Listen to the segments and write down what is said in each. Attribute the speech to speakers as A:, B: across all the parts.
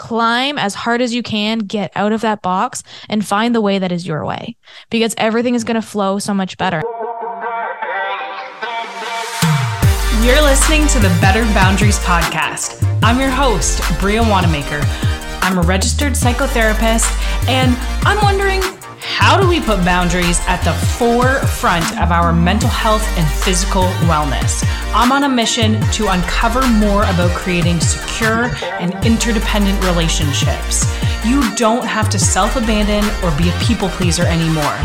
A: climb as hard as you can, get out of that box and find the way that is your way because everything is going to flow so much better.
B: You're listening to the Better Boundaries podcast. I'm your host, Bria Wannamaker. I'm a registered psychotherapist, and I'm wondering how do we put boundaries at the forefront of our mental health and physical wellness? I'm on a mission to uncover more about creating secure and interdependent relationships. You don't have to self abandon or be a people pleaser anymore.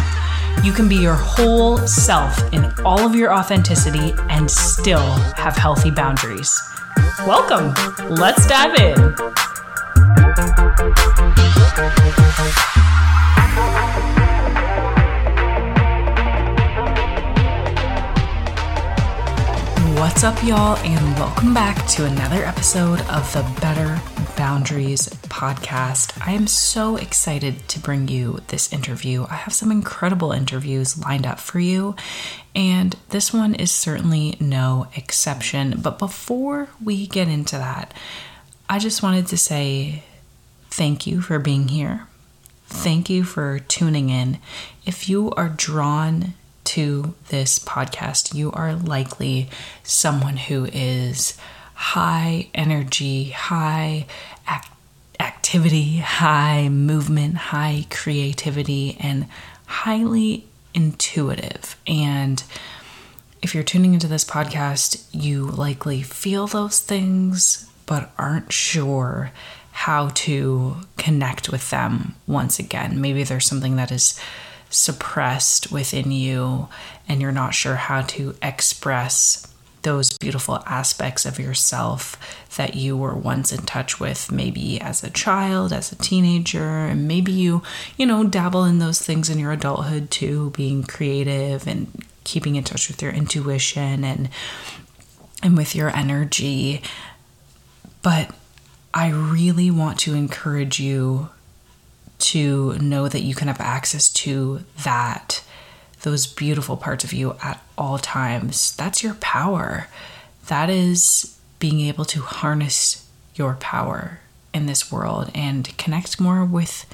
B: You can be your whole self in all of your authenticity and still have healthy boundaries. Welcome. Let's dive in. What's up, y'all, and welcome back to another episode of the Better Boundaries podcast. I am so excited to bring you this interview. I have some incredible interviews lined up for you, and this one is certainly no exception. But before we get into that, I just wanted to say thank you for being here. Thank you for tuning in. If you are drawn to this podcast, you are likely someone who is high energy, high ac- activity, high movement, high creativity, and highly intuitive. And if you're tuning into this podcast, you likely feel those things but aren't sure how to connect with them once again. Maybe there's something that is suppressed within you and you're not sure how to express those beautiful aspects of yourself that you were once in touch with maybe as a child as a teenager and maybe you you know dabble in those things in your adulthood too being creative and keeping in touch with your intuition and and with your energy. But i really want to encourage you to know that you can have access to that those beautiful parts of you at all times. That's your power. That is being able to harness your power in this world and connect more with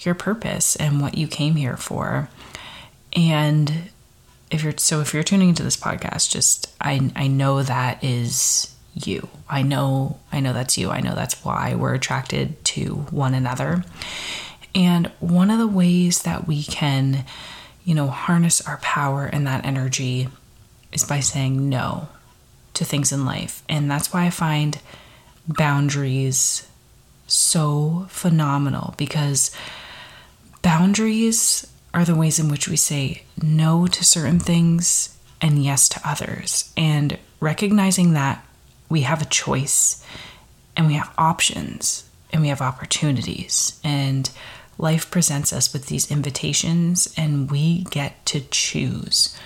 B: your purpose and what you came here for. And if you're so if you're tuning into this podcast, just I I know that is you. I know I know that's you. I know that's why we're attracted to one another. And one of the ways that we can, you know, harness our power and that energy is by saying no to things in life. And that's why I find boundaries so phenomenal because boundaries are the ways in which we say no to certain things and yes to others. And recognizing that we have a choice and we have options and we have opportunities. And life presents us with these invitations, and we get to choose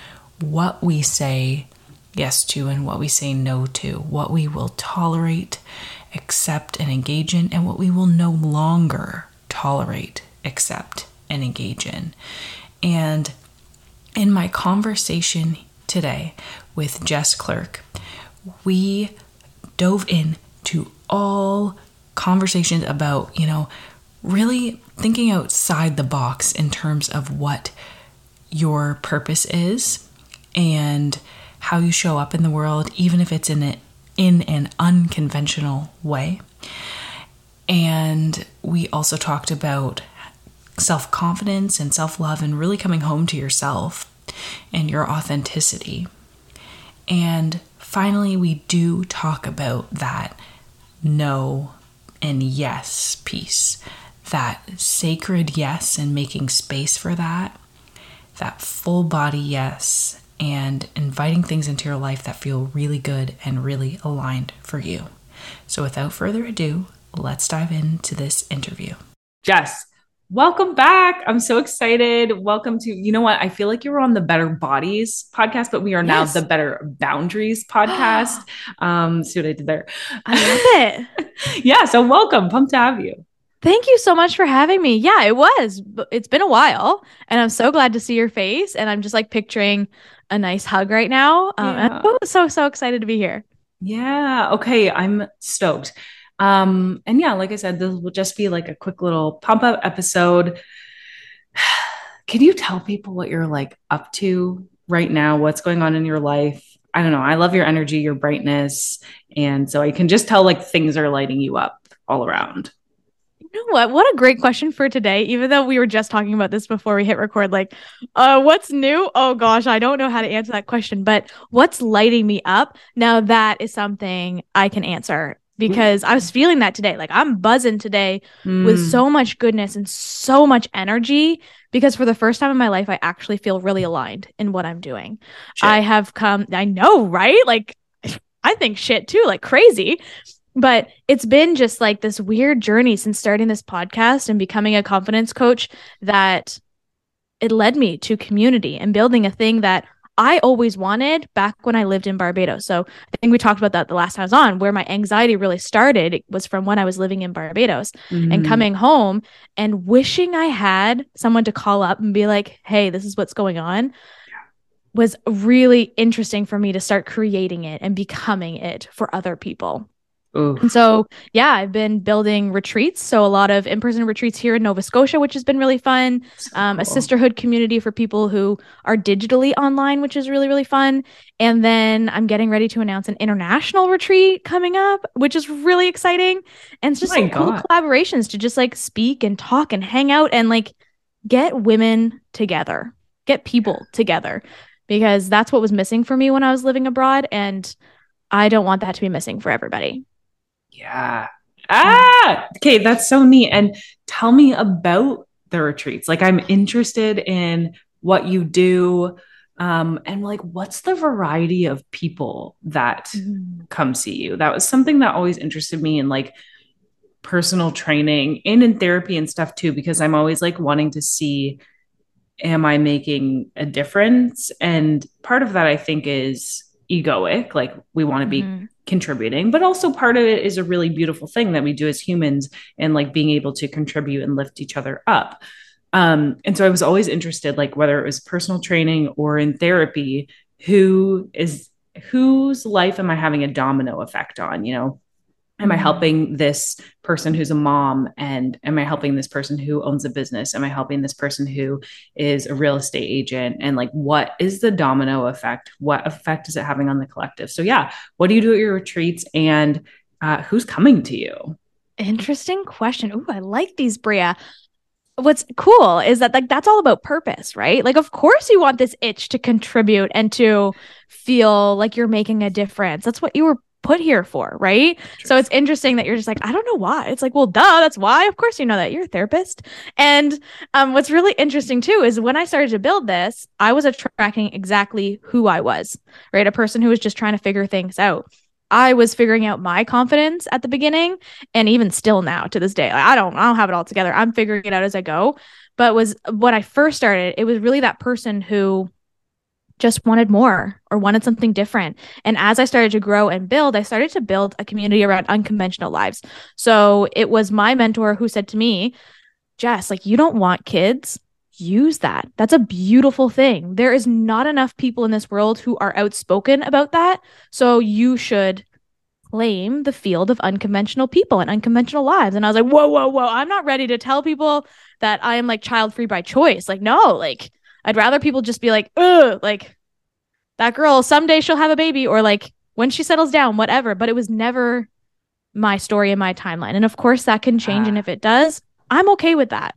B: what we say yes to and what we say no to, what we will tolerate, accept, and engage in, and what we will no longer tolerate, accept, and engage in. And in my conversation today with Jess Clerke, we dove into all conversations about, you know, really thinking outside the box in terms of what your purpose is and how you show up in the world, even if it's in in an unconventional way. And we also talked about self confidence and self love and really coming home to yourself and your authenticity. And finally, we do talk about that no and yes piece that sacred yes and making space for that, that full body yes, and inviting things into your life that feel really good and really aligned for you. So, without further ado, let's dive into this interview. Jess, welcome back. I'm so excited. Welcome to, you know what? I feel like you were on the Better Bodies podcast, but we are now yes. the Better Boundaries podcast. um, see what I did there?
A: I love
B: it. yeah. So, welcome. Pumped to have you.
A: Thank you so much for having me. Yeah, it was. It's been a while, and I'm so glad to see your face. And I'm just like picturing a nice hug right now. Um, yeah. I'm so so excited to be here.
B: Yeah. Okay. I'm stoked. Um, and yeah, like I said, this will just be like a quick little pump up episode. Can you tell people what you're like up to right now? What's going on in your life? I don't know. I love your energy, your brightness. And so I can just tell like things are lighting you up all around.
A: You know what? What a great question for today. Even though we were just talking about this before we hit record, like, uh, what's new? Oh gosh, I don't know how to answer that question, but what's lighting me up? Now that is something I can answer because I was feeling that today. Like I'm buzzing today mm. with so much goodness and so much energy because for the first time in my life, I actually feel really aligned in what I'm doing. Shit. I have come, I know, right? Like I think shit too, like crazy. But it's been just like this weird journey since starting this podcast and becoming a confidence coach that it led me to community and building a thing that I always wanted back when I lived in Barbados. So I think we talked about that the last time I was on, where my anxiety really started was from when I was living in Barbados mm-hmm. and coming home and wishing I had someone to call up and be like, hey, this is what's going on was really interesting for me to start creating it and becoming it for other people. Oof. And so, yeah, I've been building retreats. So, a lot of in person retreats here in Nova Scotia, which has been really fun. Um, a sisterhood community for people who are digitally online, which is really, really fun. And then I'm getting ready to announce an international retreat coming up, which is really exciting. And it's just oh like cool collaborations to just like speak and talk and hang out and like get women together, get people together, because that's what was missing for me when I was living abroad. And I don't want that to be missing for everybody.
B: Yeah. Ah, okay, that's so neat. And tell me about the retreats. Like, I'm interested in what you do. Um, and like, what's the variety of people that mm-hmm. come see you? That was something that always interested me in like personal training and in therapy and stuff too, because I'm always like wanting to see, am I making a difference? And part of that, I think, is egoic. Like, we want to be mm-hmm contributing but also part of it is a really beautiful thing that we do as humans and like being able to contribute and lift each other up um and so i was always interested like whether it was personal training or in therapy who is whose life am i having a domino effect on you know am i helping this person who's a mom? And am i helping this person who owns a business? Am i helping this person who is a real estate agent? And like what is the domino effect? What effect is it having on the collective? So yeah what do you do at your retreats? And uh, who's coming to you?
A: Interesting question. Oh i like these bria. What's cool is that like that's all about purpose right? Like of course you want this itch to contribute and to feel like you're making a difference. That's what you were put here for, right? So it's interesting that you're just like, I don't know why. It's like, well, duh, that's why. Of course you know that. You're a therapist. And um, what's really interesting too is when I started to build this, I was attracting exactly who I was, right? A person who was just trying to figure things out. I was figuring out my confidence at the beginning and even still now to this day. Like, I don't I don't have it all together. I'm figuring it out as I go. But was when I first started, it was really that person who just wanted more or wanted something different. And as I started to grow and build, I started to build a community around unconventional lives. So it was my mentor who said to me, Jess, like, you don't want kids. Use that. That's a beautiful thing. There is not enough people in this world who are outspoken about that. So you should claim the field of unconventional people and unconventional lives. And I was like, whoa, whoa, whoa. I'm not ready to tell people that I am like child free by choice. Like, no, like, I'd rather people just be like, ugh, like that girl, someday she'll have a baby, or like when she settles down, whatever. But it was never my story and my timeline. And of course, that can change. Ah. And if it does, I'm okay with that.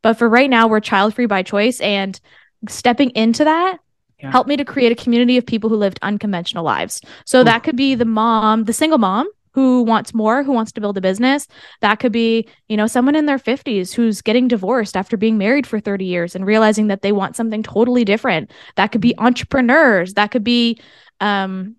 A: But for right now, we're child free by choice. And stepping into that yeah. helped me to create a community of people who lived unconventional lives. So Ooh. that could be the mom, the single mom who wants more, who wants to build a business. That could be, you know, someone in their 50s who's getting divorced after being married for 30 years and realizing that they want something totally different. That could be entrepreneurs. That could be um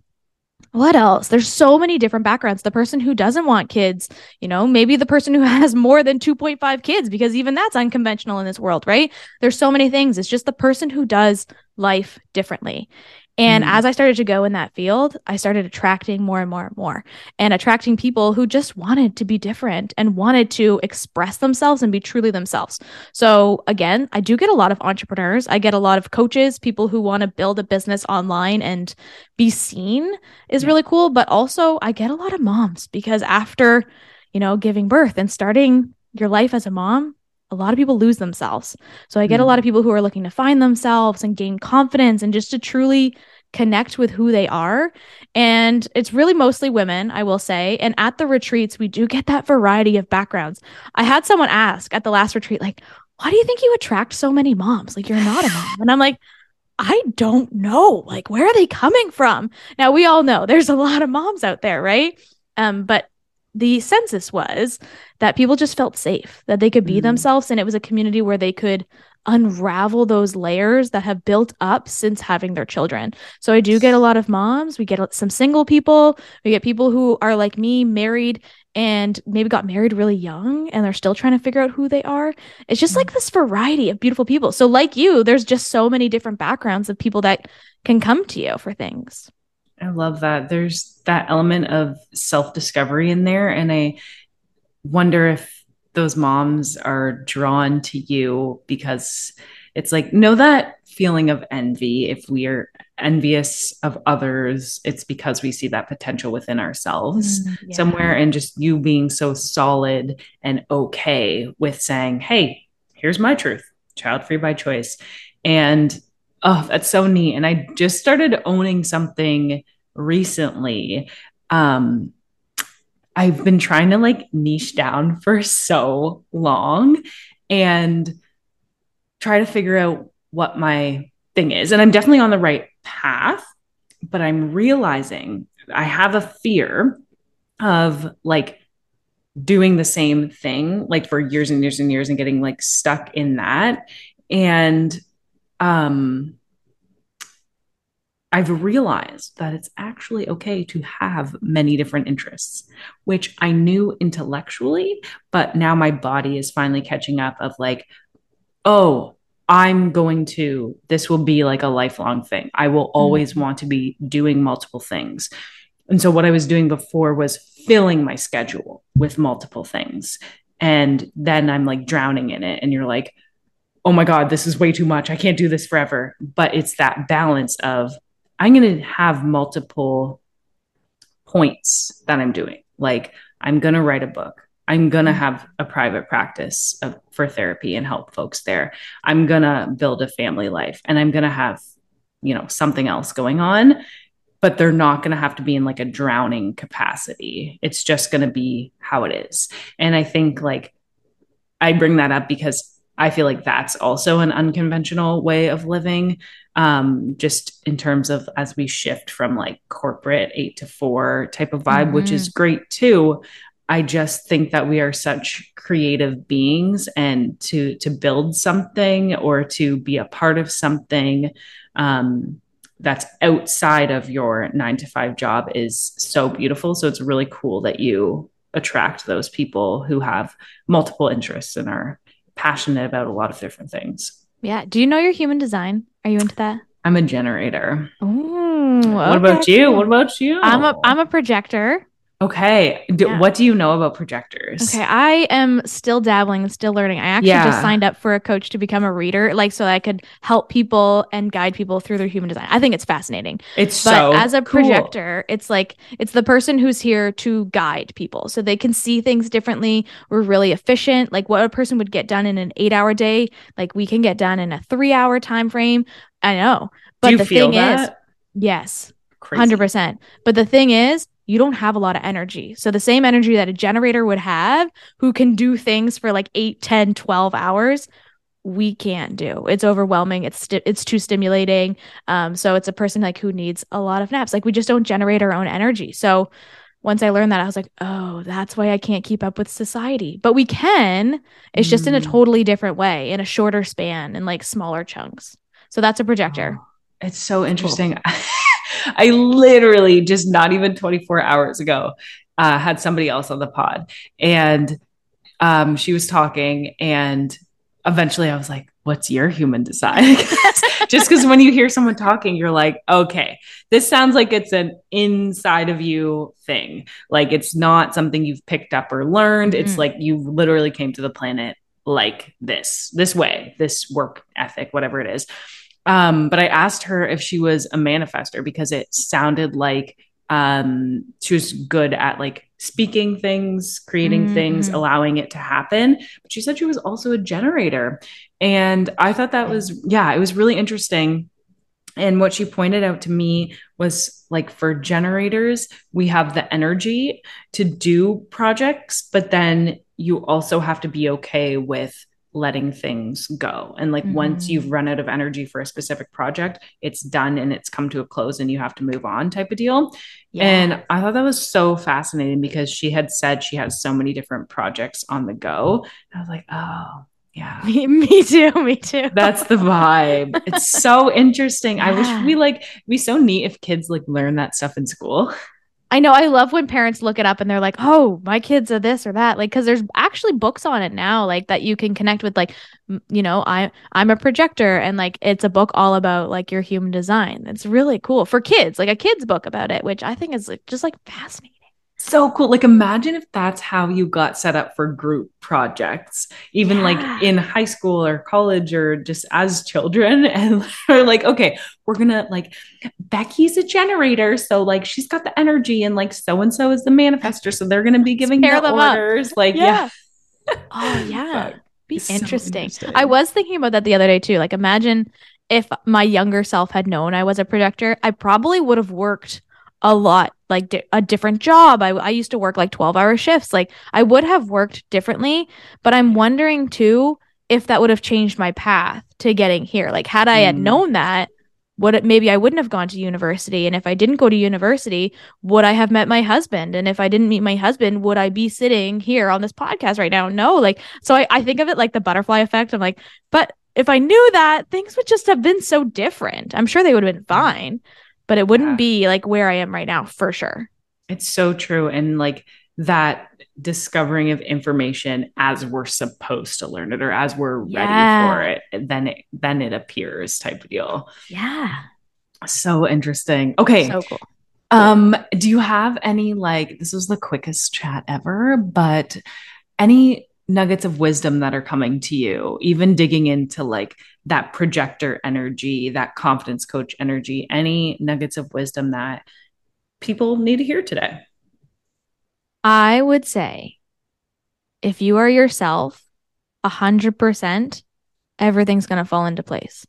A: what else? There's so many different backgrounds. The person who doesn't want kids, you know, maybe the person who has more than 2.5 kids because even that's unconventional in this world, right? There's so many things. It's just the person who does life differently. And mm. as I started to go in that field, I started attracting more and more and more and attracting people who just wanted to be different and wanted to express themselves and be truly themselves. So, again, I do get a lot of entrepreneurs. I get a lot of coaches, people who want to build a business online and be seen is yeah. really cool. But also, I get a lot of moms because after you know, giving birth and starting your life as a mom, a lot of people lose themselves. So I get mm. a lot of people who are looking to find themselves and gain confidence and just to truly connect with who they are. And it's really mostly women, I will say. And at the retreats, we do get that variety of backgrounds. I had someone ask at the last retreat, like, why do you think you attract so many moms? Like, you're not a mom. And I'm like, I don't know. Like, where are they coming from? Now, we all know there's a lot of moms out there, right? Um, but the census was that people just felt safe, that they could be mm. themselves. And it was a community where they could unravel those layers that have built up since having their children. So I do get a lot of moms. We get some single people. We get people who are like me, married and maybe got married really young and they're still trying to figure out who they are. It's just like mm. this variety of beautiful people. So, like you, there's just so many different backgrounds of people that can come to you for things.
B: I love that. There's that element of self discovery in there. And I wonder if those moms are drawn to you because it's like, know that feeling of envy. If we are envious of others, it's because we see that potential within ourselves mm, yeah. somewhere. And just you being so solid and okay with saying, hey, here's my truth, child free by choice. And oh, that's so neat. And I just started owning something recently. Um, I've been trying to like niche down for so long and try to figure out what my thing is. And I'm definitely on the right path, but I'm realizing I have a fear of like doing the same thing like for years and years and years and getting like stuck in that. And um I've realized that it's actually okay to have many different interests, which I knew intellectually, but now my body is finally catching up of like, oh, I'm going to, this will be like a lifelong thing. I will always mm-hmm. want to be doing multiple things. And so what I was doing before was filling my schedule with multiple things. And then I'm like drowning in it. And you're like, oh my God, this is way too much. I can't do this forever. But it's that balance of, I'm going to have multiple points that I'm doing. Like, I'm going to write a book. I'm going to have a private practice of, for therapy and help folks there. I'm going to build a family life and I'm going to have, you know, something else going on, but they're not going to have to be in like a drowning capacity. It's just going to be how it is. And I think like I bring that up because I feel like that's also an unconventional way of living. Um, just in terms of as we shift from like corporate eight to four type of vibe, mm-hmm. which is mm-hmm. great too. I just think that we are such creative beings and to to build something or to be a part of something um, that's outside of your nine to five job is so beautiful. So it's really cool that you attract those people who have multiple interests and are passionate about a lot of different things.
A: Yeah. Do you know your human design? Are you into that?
B: I'm a generator.
A: Ooh,
B: what okay. about you? What about you?
A: I'm a I'm a projector.
B: Okay. Do, yeah. What do you know about projectors?
A: Okay. I am still dabbling and still learning. I actually yeah. just signed up for a coach to become a reader, like so I could help people and guide people through their human design. I think it's fascinating.
B: It's
A: but
B: so
A: as a projector, cool. it's like it's the person who's here to guide people so they can see things differently. We're really efficient. Like what a person would get done in an eight hour day, like we can get done in a three hour time frame. I know. But the thing that? is, yes. Crazy. 100%. But the thing is, you don't have a lot of energy. So the same energy that a generator would have who can do things for like 8, 10, 12 hours, we can't do. It's overwhelming. It's sti- it's too stimulating. Um so it's a person like who needs a lot of naps. Like we just don't generate our own energy. So once I learned that, I was like, oh, that's why I can't keep up with society. But we can. It's mm. just in a mm. totally different way, in a shorter span and like smaller chunks. So that's a projector. Oh,
B: it's so interesting. Cool. I literally just not even 24 hours ago uh, had somebody else on the pod and um, she was talking and eventually I was like, what's your human design? just because when you hear someone talking, you're like, okay, this sounds like it's an inside of you thing. Like it's not something you've picked up or learned. Mm-hmm. It's like you literally came to the planet like this, this way, this work ethic, whatever it is. Um, but I asked her if she was a manifester because it sounded like um, she was good at like speaking things, creating mm-hmm. things, allowing it to happen. But she said she was also a generator. And I thought that was, yeah, it was really interesting. And what she pointed out to me was like for generators, we have the energy to do projects, but then you also have to be okay with letting things go. And like mm-hmm. once you've run out of energy for a specific project, it's done and it's come to a close and you have to move on type of deal. Yeah. And I thought that was so fascinating because she had said she has so many different projects on the go. I was like, oh, yeah.
A: Me, me too. Me too.
B: That's the vibe. It's so interesting. Yeah. I wish we like be so neat if kids like learn that stuff in school.
A: I know I love when parents look it up and they're like, "Oh, my kids are this or that." Like cuz there's actually books on it now like that you can connect with like you know, I I'm a projector and like it's a book all about like your human design. It's really cool for kids, like a kids book about it, which I think is like, just like fascinating
B: so cool. Like imagine if that's how you got set up for group projects, even yeah. like in high school or college or just as children. And are like, okay, we're gonna like Becky's a generator. So like she's got the energy and like so and so is the manifester. So they're gonna be giving the orders. Up. Like, yeah.
A: yeah. oh yeah. Be interesting. So interesting. I was thinking about that the other day too. Like imagine if my younger self had known I was a projector, I probably would have worked a lot like di- a different job. I, I used to work like 12 hour shifts. Like i would have worked differently but i'm wondering too if that would have changed my path to getting here. Like had i had mm. known that would it maybe i wouldn't have gone to university. And if i didn't go to university would i have met my husband? And if i didn't meet my husband would i be sitting here on this podcast right now? No like so i, I think of it like the butterfly effect i'm like but if i knew that things would just have been so different. I'm sure they would have been fine but it wouldn't yeah. be like where I am right now for sure.
B: It's so true. And like that discovering of information as we're supposed to learn it or as we're yeah. ready for it, then it then it appears type of deal.
A: Yeah.
B: So interesting. Okay. So cool. Um, do you have any like this was the quickest chat ever, but any nuggets of wisdom that are coming to you, even digging into like that projector energy, that confidence coach energy, any nuggets of wisdom that people need to hear today?
A: I would say if you are yourself, a hundred percent, everything's going to fall into place.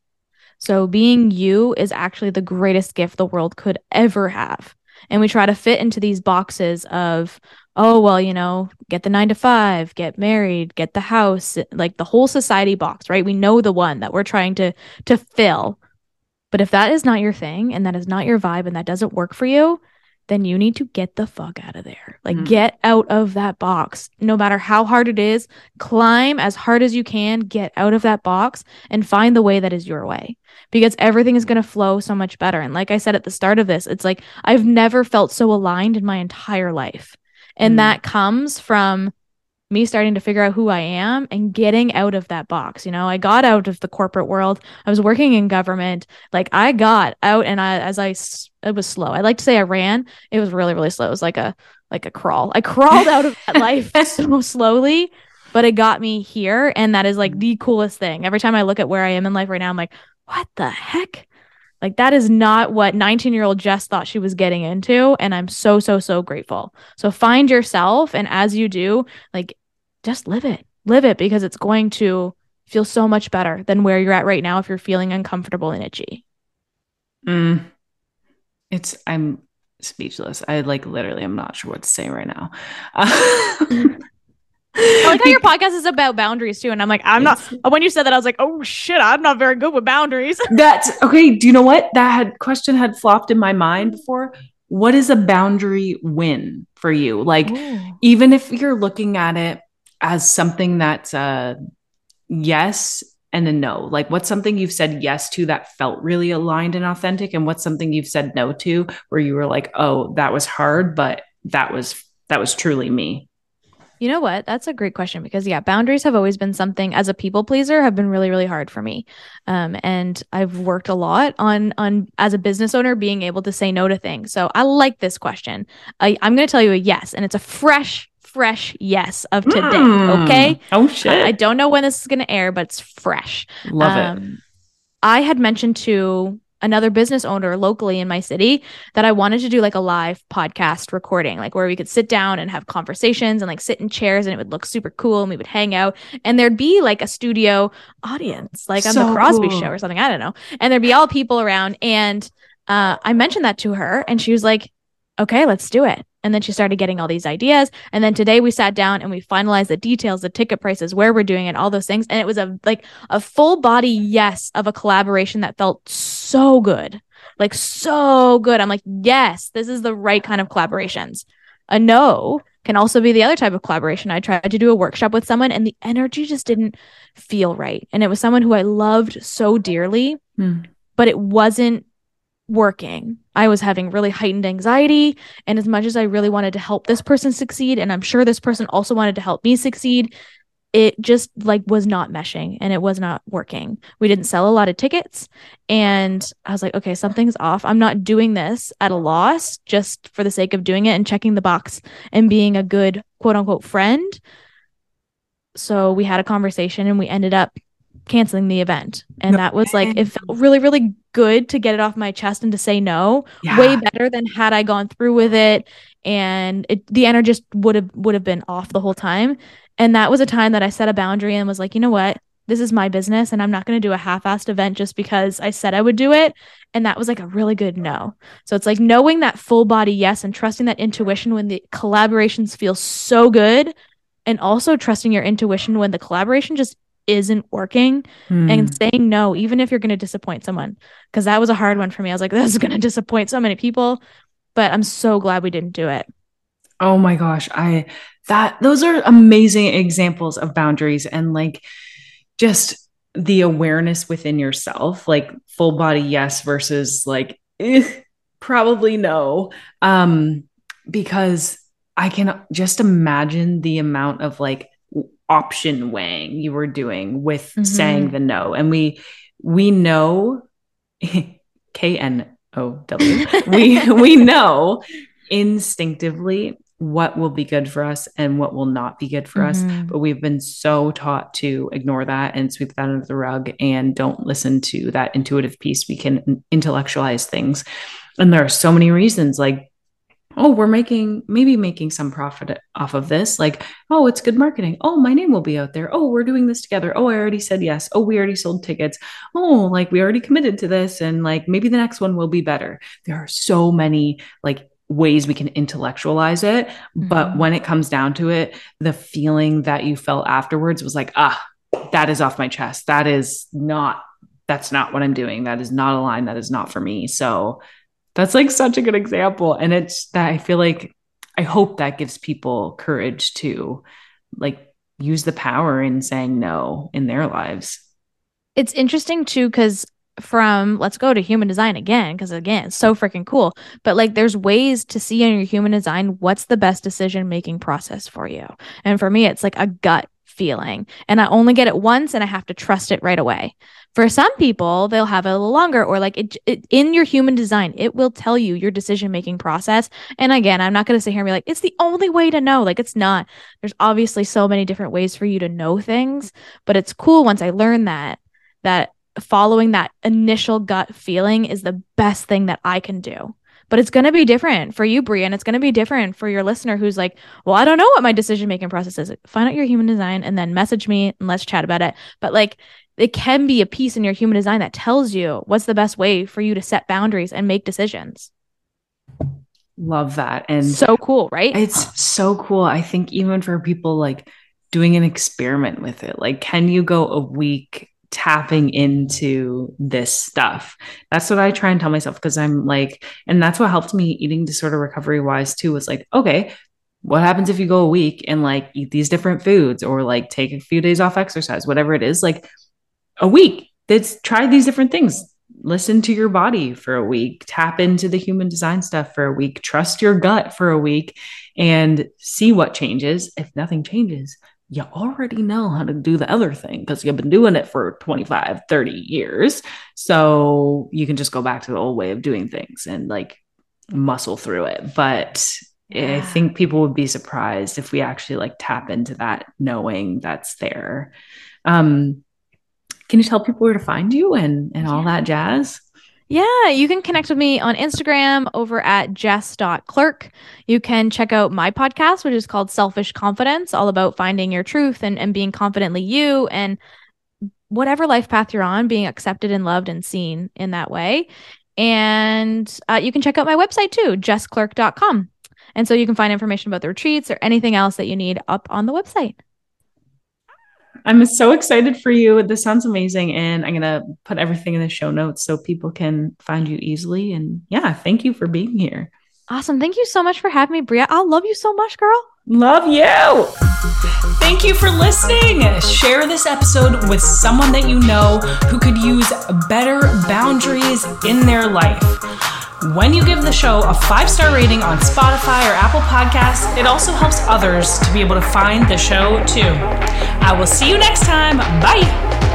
A: So being you is actually the greatest gift the world could ever have. And we try to fit into these boxes of, oh well you know get the nine to five get married get the house like the whole society box right? We know the one that we're trying to to fill. But if that is not your thing and that is not your vibe and that doesn't work for you then you need to get the fuck out of there. Like mm. get out of that box. No matter how hard it is climb as hard as you can get out of that box and find the way that is your way. Because everything is going to flow so much better. And like i said at the start of this it's like i've never felt so aligned in my entire life. And mm. that comes from me starting to figure out who I am and getting out of that box. You know, I got out of the corporate world. I was working in government. Like I got out and I, as I, it was slow. I like to say I ran. It was really, really slow. It was like a, like a crawl. I crawled out of that life so slowly, but it got me here. And that is like the mm-hmm. coolest thing. Every time I look at where I am in life right now, I'm like, what the heck? Like that is not what 19 year old Jess thought she was getting into. And I'm so, so, so grateful. So find yourself. And as you do, like just live it, live it because it's going to feel so much better than where you're at right now if you're feeling uncomfortable and itchy.
B: Mm. It's, I'm speechless. I like literally, I'm not sure what to say right now. Uh,
A: I like how your podcast is about boundaries too. And I'm like, I'm not, when you said that, I was like, oh shit, I'm not very good with boundaries.
B: That's okay. Do you know what? That had, question had flopped in my mind before. What is a boundary win for you? Like, Ooh. even if you're looking at it as something that's a yes and a no, like what's something you've said yes to that felt really aligned and authentic? And what's something you've said no to where you were like, oh, that was hard, but that was, that was truly me.
A: You know what? That's a great question because yeah, boundaries have always been something as a people pleaser have been really really hard for me. Um, and I've worked a lot on on as a business owner being able to say no to things. So I like this question. I, I'm going to tell you a yes, and it's a fresh fresh yes of today. Mm. Okay.
B: Oh shit.
A: I, I, don't know when this is going to air, but it's fresh.
B: Love um, it.
A: I had mentioned to another business owner locally in my city that I wanted to do like a live podcast recording, like where we could sit down and have conversations and like sit in chairs and it would look super cool and we would hang out and there'd be like a studio audience, like on
B: So
A: the Cosby
B: cool.
A: show or something. I don't know. And there'd be all people around. And uh, I mentioned that to her and she was like, okay, let's do it. And then she started getting all these ideas. And then today we sat down and we finalized the details, the ticket prices, where we're doing it, all those things. And it was a like a full body yes of a collaboration that felt so good. Like so good. I'm like, yes, this is the right kind of collaborations. A no can also be the other type of collaboration. I tried to do a workshop with someone and the energy just didn't feel right. And it was someone who I loved so dearly,
B: Hmm.
A: but it wasn't working. I was having really heightened anxiety. And as much as I really wanted to help this person succeed, and I'm sure this person also wanted to help me succeed, it just like was not meshing and it was not working. We didn't sell a lot of tickets. And I was like, okay, something's off. I'm not doing this at a loss just for the sake of doing it and checking the box and being a good quote unquote friend. So we had a conversation and we ended up canceling the event. And
B: No.
A: that was like, it felt really, really good to get it off my chest and to say no.
B: Yeah.
A: way better than had I gone through with it. And it, the energy just would have would have been off the whole time. And that was a time that I set a boundary and was like you know what? This is my business and I'm not going to do a half-assed event just because I said I would do it. And that was like a really good no. So it's like knowing that full body yes and trusting that intuition when the collaborations feel so good and also trusting your intuition when the collaboration just isn't working
B: Hmm.
A: and saying no, even if you're going to disappoint someone. Because that was a hard one for me. I was like, this is going to disappoint so many people, but I'm so glad we didn't do it.
B: Oh my gosh, I that those are amazing examples of boundaries and like just the awareness within yourself, like full body yes versus like eh, probably no. Um because I can just imagine the amount of like option weighing you were doing with
A: Mhm.
B: saying the no and we we know K N O W we we know instinctively what will be good for us and what will not be good for us.
A: Mhm.
B: But we've been so taught to ignore that and sweep that under the rug and don't listen to that intuitive piece. We can intellectualize things. And there are so many reasons like, oh, we're making maybe making some profit off of this. Like, oh, it's good marketing. Oh, my name will be out there. Oh, we're doing this together. Oh, I already said yes. Oh, we already sold tickets. Oh, like we already committed to this. And like maybe the next one will be better. There are so many like ways we can intellectualize it. But
A: Mhm.
B: when it comes down to it, the feeling that you felt afterwards was like, ah, that is off my chest. That is not, that's not what I'm doing. That is not a line. That is not for me. So that's like such a good example. And it's that I feel like, I hope that gives people courage to like use the power in saying no in their lives.
A: It's interesting too, because from let's go to human design again, because again, it's so freaking cool. But like, there's ways to see in your human design what's the best decision making process for you. And for me, it's like a gut feeling, and I only get it once, and I have to trust it right away. For some people, they'll have it a little longer, or like it, it in your human design, it will tell you your decision making process. And again, I'm not going to sit here and be like, it's the only way to know. Like, it's not. There's obviously so many different ways for you to know things, but it's cool once I learned that that following that initial gut feeling is the best thing that I can do. But it's going to be different for you, Brie, and it's going to be different for your listener who's like, well, I don't know what my decision making process is. Find out your human design and then message me and let's chat about it. But like, it can be a piece in your human design that tells you what's the best way for you to set boundaries and make decisions.
B: Love that. And
A: So cool, right?
B: It's so cool. I think even for people like doing an experiment with it, like, can you go a week tapping into this stuff? That's what I try and tell myself because I'm like, and that's what helped me eating disorder recovery wise too was like, okay, what happens if you go a week and like eat these different foods or like take a few days off exercise, whatever it is, like a week, let's try these different things listen to your body for a week, tap into the human design stuff for a week, trust your gut for a week, and see what changes. If nothing changes, you already know how to do the other thing because you've been doing it for 25, 30 years. So you can just go back to the old way of doing things and like muscle through it. But I think people would be surprised if we actually like tap into that knowing that's there. Um, can you tell people where to find you and and all that jazz?
A: Yeah, you can connect with me on Instagram over at jess.clerke. You can check out my podcast, which is called Selfish Confidence, all about finding your truth and, and being confidently you and whatever life path you're on, being accepted and loved and seen in that way. And uh, you can check out my website too, jessclerke.com. And so you can find information about the retreats or anything else that you need up on the website.
B: I'm so excited for you. This sounds amazing. And I'm going to put everything in the show notes so people can find you easily. And yeah, thank you for being here.
A: Awesome. Thank you so much for having me, Bria. I love you so much, girl.
B: Love you. Thank you for listening. Share this episode with someone that you know who could use better boundaries in their life. When you give the show a five star rating on Spotify or Apple Podcasts, it also helps others to be able to find the show too. I will see you next time. Bye.